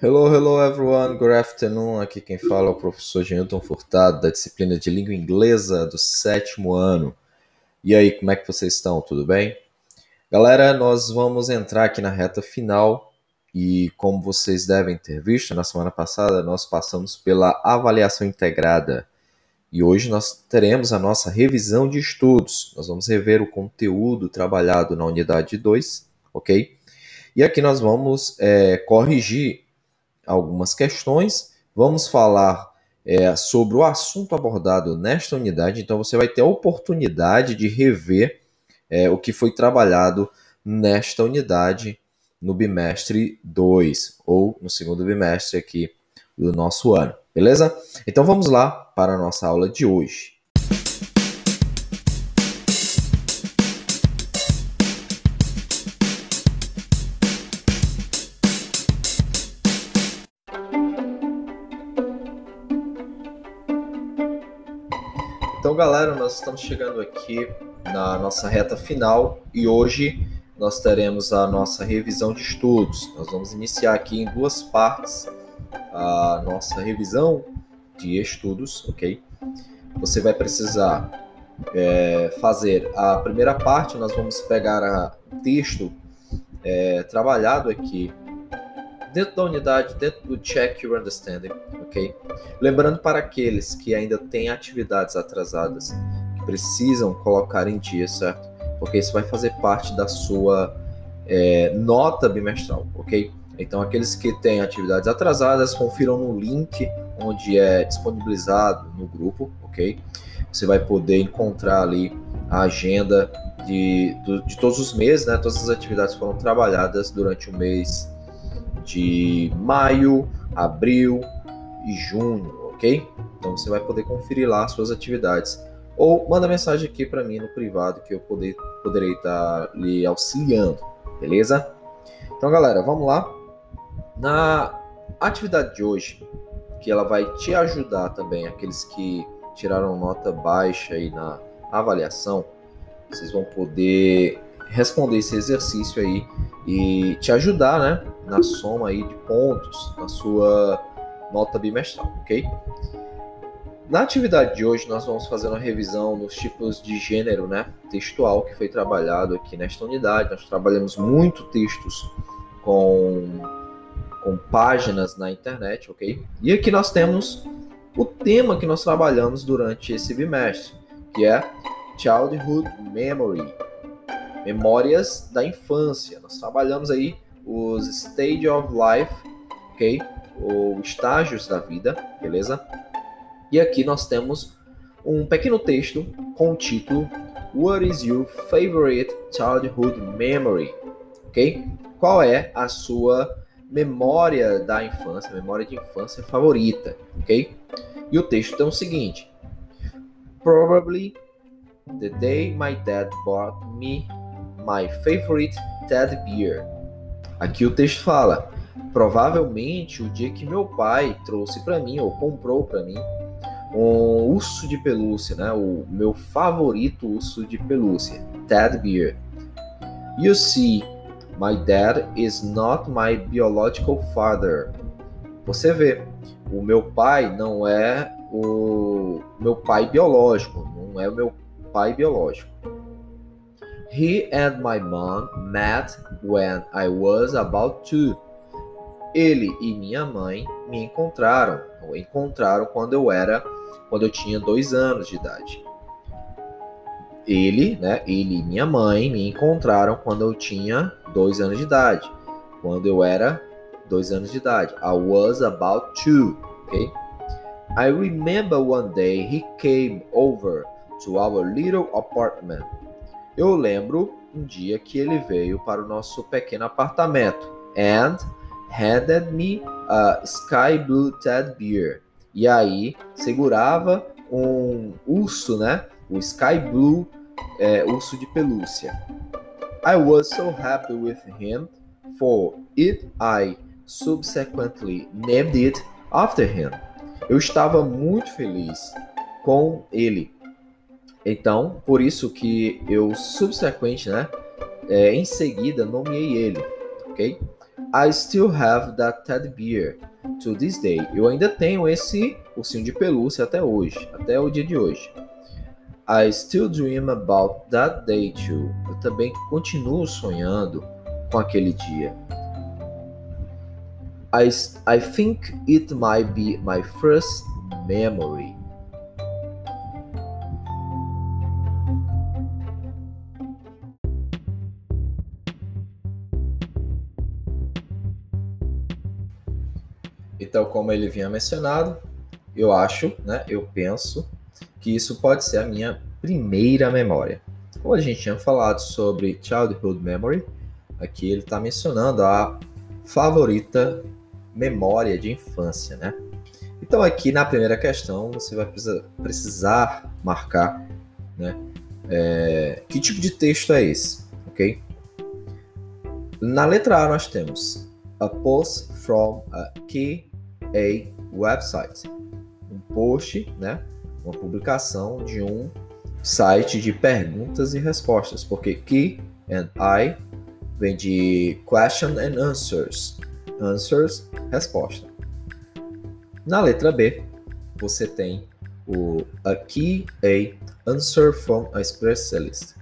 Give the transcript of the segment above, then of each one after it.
Hello, hello everyone, good afternoon. Aqui quem fala é o professor Genilton Furtado, da disciplina de língua inglesa do sétimo ano. E aí, como é que vocês estão? Tudo bem? Galera, nós vamos entrar aqui na reta final e, como vocês devem ter visto, na semana passada nós passamos pela avaliação integrada. E hoje nós teremos a nossa revisão de estudos. Nós vamos rever o conteúdo trabalhado na unidade 2, ok? E aqui nós vamos é, corrigir algumas questões, vamos falar é, sobre o assunto abordado nesta unidade, então você vai ter a oportunidade de rever é, o que foi trabalhado nesta unidade no bimestre 2 ou no segundo bimestre aqui do nosso ano, beleza? Então vamos lá para a nossa aula de hoje. Então, galera, nós estamos chegando aqui na nossa reta final e hoje nós teremos a nossa revisão de estudos. Nós vamos iniciar aqui em duas partes a nossa revisão de estudos, ok? Você vai precisar é, fazer a primeira parte, nós vamos pegar o texto é, trabalhado aqui dentro da unidade, dentro do Check Your Understanding, ok? Lembrando para aqueles que ainda têm atividades atrasadas, que precisam colocar em dia, certo? Porque isso vai fazer parte da sua é, nota bimestral, ok? Então, aqueles que têm atividades atrasadas, confiram no link onde é disponibilizado no grupo, ok? Você vai poder encontrar ali a agenda de, de todos os meses, né? Todas as atividades foram trabalhadas durante o mês de maio, abril e junho, ok? Então você vai poder conferir lá as suas atividades. Ou manda mensagem aqui para mim no privado que eu poder, poderei estar tá lhe auxiliando, beleza? Então, galera, vamos lá. Na atividade de hoje, que ela vai te ajudar também, aqueles que tiraram nota baixa aí na avaliação, vocês vão poder responder esse exercício aí e te ajudar, né, na soma aí de pontos na sua nota bimestral, ok? Na atividade de hoje, nós vamos fazer uma revisão dos tipos de gênero né, textual que foi trabalhado aqui nesta unidade. Nós trabalhamos muito textos com, com páginas na internet, ok? E aqui nós temos o tema que nós trabalhamos durante esse bimestre, que é Childhood Memory, memórias da infância. Nós trabalhamos aí os stage of life, ok? Ou estágios da vida, beleza? E aqui nós temos um pequeno texto com o título What is your favorite childhood memory? Ok? Qual é a sua memória da infância, memória de infância favorita? Ok? E o texto tem o seguinte: Probably the day my dad bought me my favorite teddy bear. Aqui o texto fala: provavelmente o dia que meu pai trouxe para mim ou comprou para mim um urso de pelúcia, né? O meu favorito urso de pelúcia, teddy bear. You see, my dad is not my biological father. Você vê, o meu pai não é o meu pai biológico, não é o meu pai biológico. He and my mom met when I was about two. Ele e minha mãe me encontraram, ou encontraram quando eu era, quando eu tinha dois anos de idade. Ele, né? Ele e minha mãe me encontraram quando eu tinha dois anos de idade, quando eu era dois anos de idade. I was about two, okay? I remember one day he came over to our little apartment eu lembro um dia que ele veio para o nosso pequeno apartamento and handed me a sky blue teddy bear. E aí segurava um urso, né? O sky blue é, urso de pelúcia. I was so happy with him for it I subsequently named it after him. Eu estava muito feliz com ele então, por isso que eu subsequente, né, é, em seguida nomeei ele, ok? I still have that teddy bear to this day. Eu ainda tenho esse ursinho de pelúcia até hoje, até o dia de hoje. I still dream about that day too. Eu também continuo sonhando com aquele dia. I, I think it might be my first memory. Então, como ele vinha mencionado, eu acho, né, eu penso que isso pode ser a minha primeira memória. Como a gente tinha falado sobre childhood memory, aqui ele está mencionando a favorita memória de infância, né? Então aqui na primeira questão você vai precisar marcar, né? É, que tipo de texto é esse, ok? Na letra A nós temos a post from a key a website, um post, né? Uma publicação de um site de perguntas e respostas, porque key and I vem de question and answers, answers, resposta. Na letra B, você tem o a key a answer from a specialist.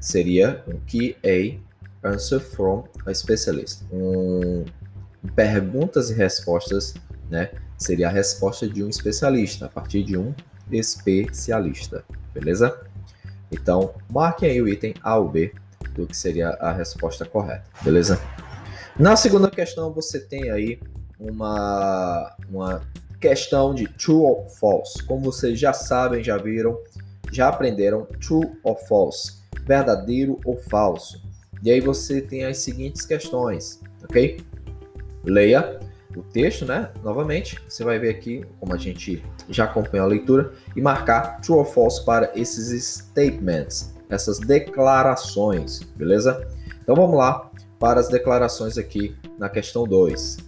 Seria um key a answer from a specialist. Um, perguntas e respostas, né? Seria a resposta de um especialista, a partir de um especialista, beleza? Então, marquem aí o item A ou B do que seria a resposta correta, beleza? Na segunda questão, você tem aí uma, uma questão de true or false. Como vocês já sabem, já viram, já aprenderam true or false, verdadeiro ou falso. E aí você tem as seguintes questões, ok? Leia o texto, né? Novamente, você vai ver aqui, como a gente já acompanhou a leitura, e marcar true or false para esses statements, essas declarações, beleza? Então vamos lá para as declarações aqui na questão 2.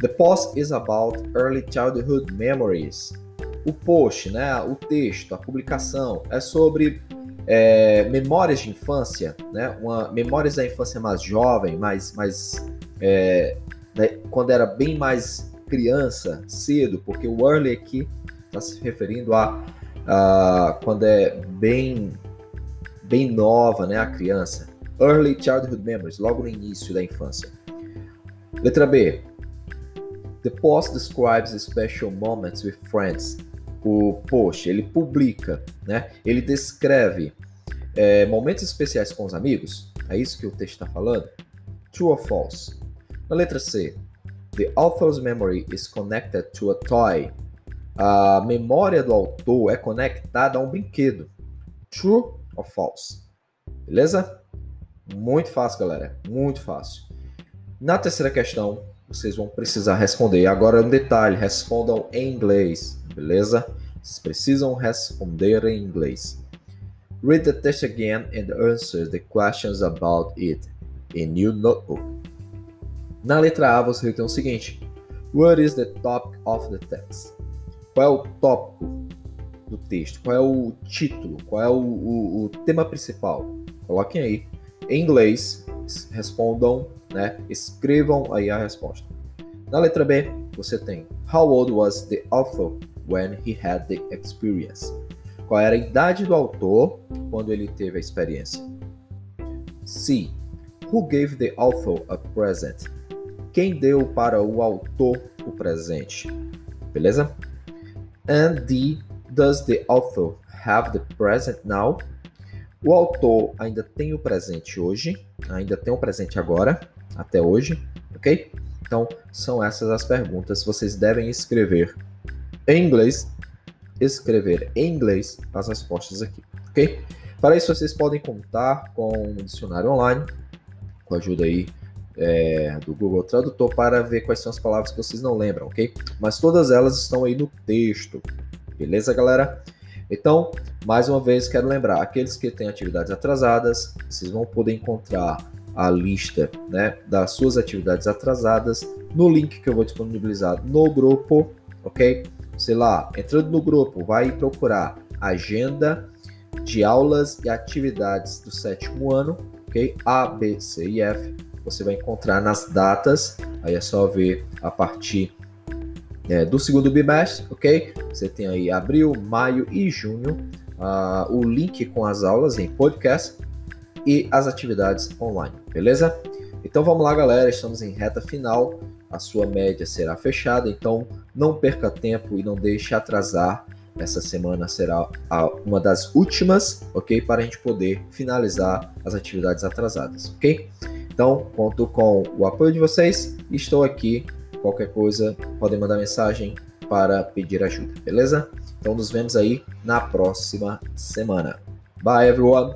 The post is about early childhood memories. O post, né, o texto, a publicação é sobre é, memórias de infância, né, uma, memórias da infância mais jovem, mais, mais é, né, quando era bem mais criança, cedo, porque o early aqui está se referindo a, a, quando é bem bem nova, né, a criança. Early Childhood Memories, logo no início da infância. Letra B. The post describes special moments with friends. O post, ele publica, né? Ele descreve é, momentos especiais com os amigos. É isso que o texto está falando? True or false? Na letra C. The author's memory is connected to a toy. A memória do autor é conectada a um brinquedo. True or false? Beleza? Muito fácil, galera. Muito fácil. Na terceira questão, vocês vão precisar responder. Agora, um detalhe: respondam em inglês, beleza? Vocês precisam responder em inglês. Read the text again and answer the questions about it in your notebook. Na letra A, você tem o seguinte: What is the topic of the text? Qual é o tópico do texto? Qual é o título? Qual é o, o, o tema principal? Coloquem aí em inglês, respondam, né? Escrevam aí a resposta. Na letra B, você tem How old was the author when he had the experience? Qual era a idade do autor quando ele teve a experiência? C. Who gave the author a present? Quem deu para o autor o presente? Beleza? And. Does the author have the present now? O autor ainda tem o presente hoje, ainda tem o presente agora, até hoje, ok? Então, são essas as perguntas. Vocês devem escrever em inglês, escrever em inglês as respostas aqui, ok? Para isso, vocês podem contar com um dicionário online, com a ajuda aí é, do Google Tradutor, para ver quais são as palavras que vocês não lembram, ok? Mas todas elas estão aí no texto, beleza, galera? Então, mais uma vez, quero lembrar: aqueles que têm atividades atrasadas, vocês vão poder encontrar a lista né, das suas atividades atrasadas no link que eu vou disponibilizar no grupo, ok? Sei lá, entrando no grupo, vai procurar agenda de aulas e atividades do sétimo ano, ok? A, B, C e F. você vai encontrar nas datas, aí é só ver a partir é, do segundo bimestre, ok? Você tem aí abril, maio e junho, uh, o link com as aulas em podcast e as atividades online, beleza? Então vamos lá, galera, estamos em reta final, a sua média será fechada, então não perca tempo e não deixe atrasar essa semana será uma das últimas, ok? Para a gente poder finalizar as atividades atrasadas, ok? Então, conto com o apoio de vocês estou aqui. Qualquer coisa, podem mandar mensagem para pedir ajuda, beleza? Então, nos vemos aí na próxima semana. Bye, everyone!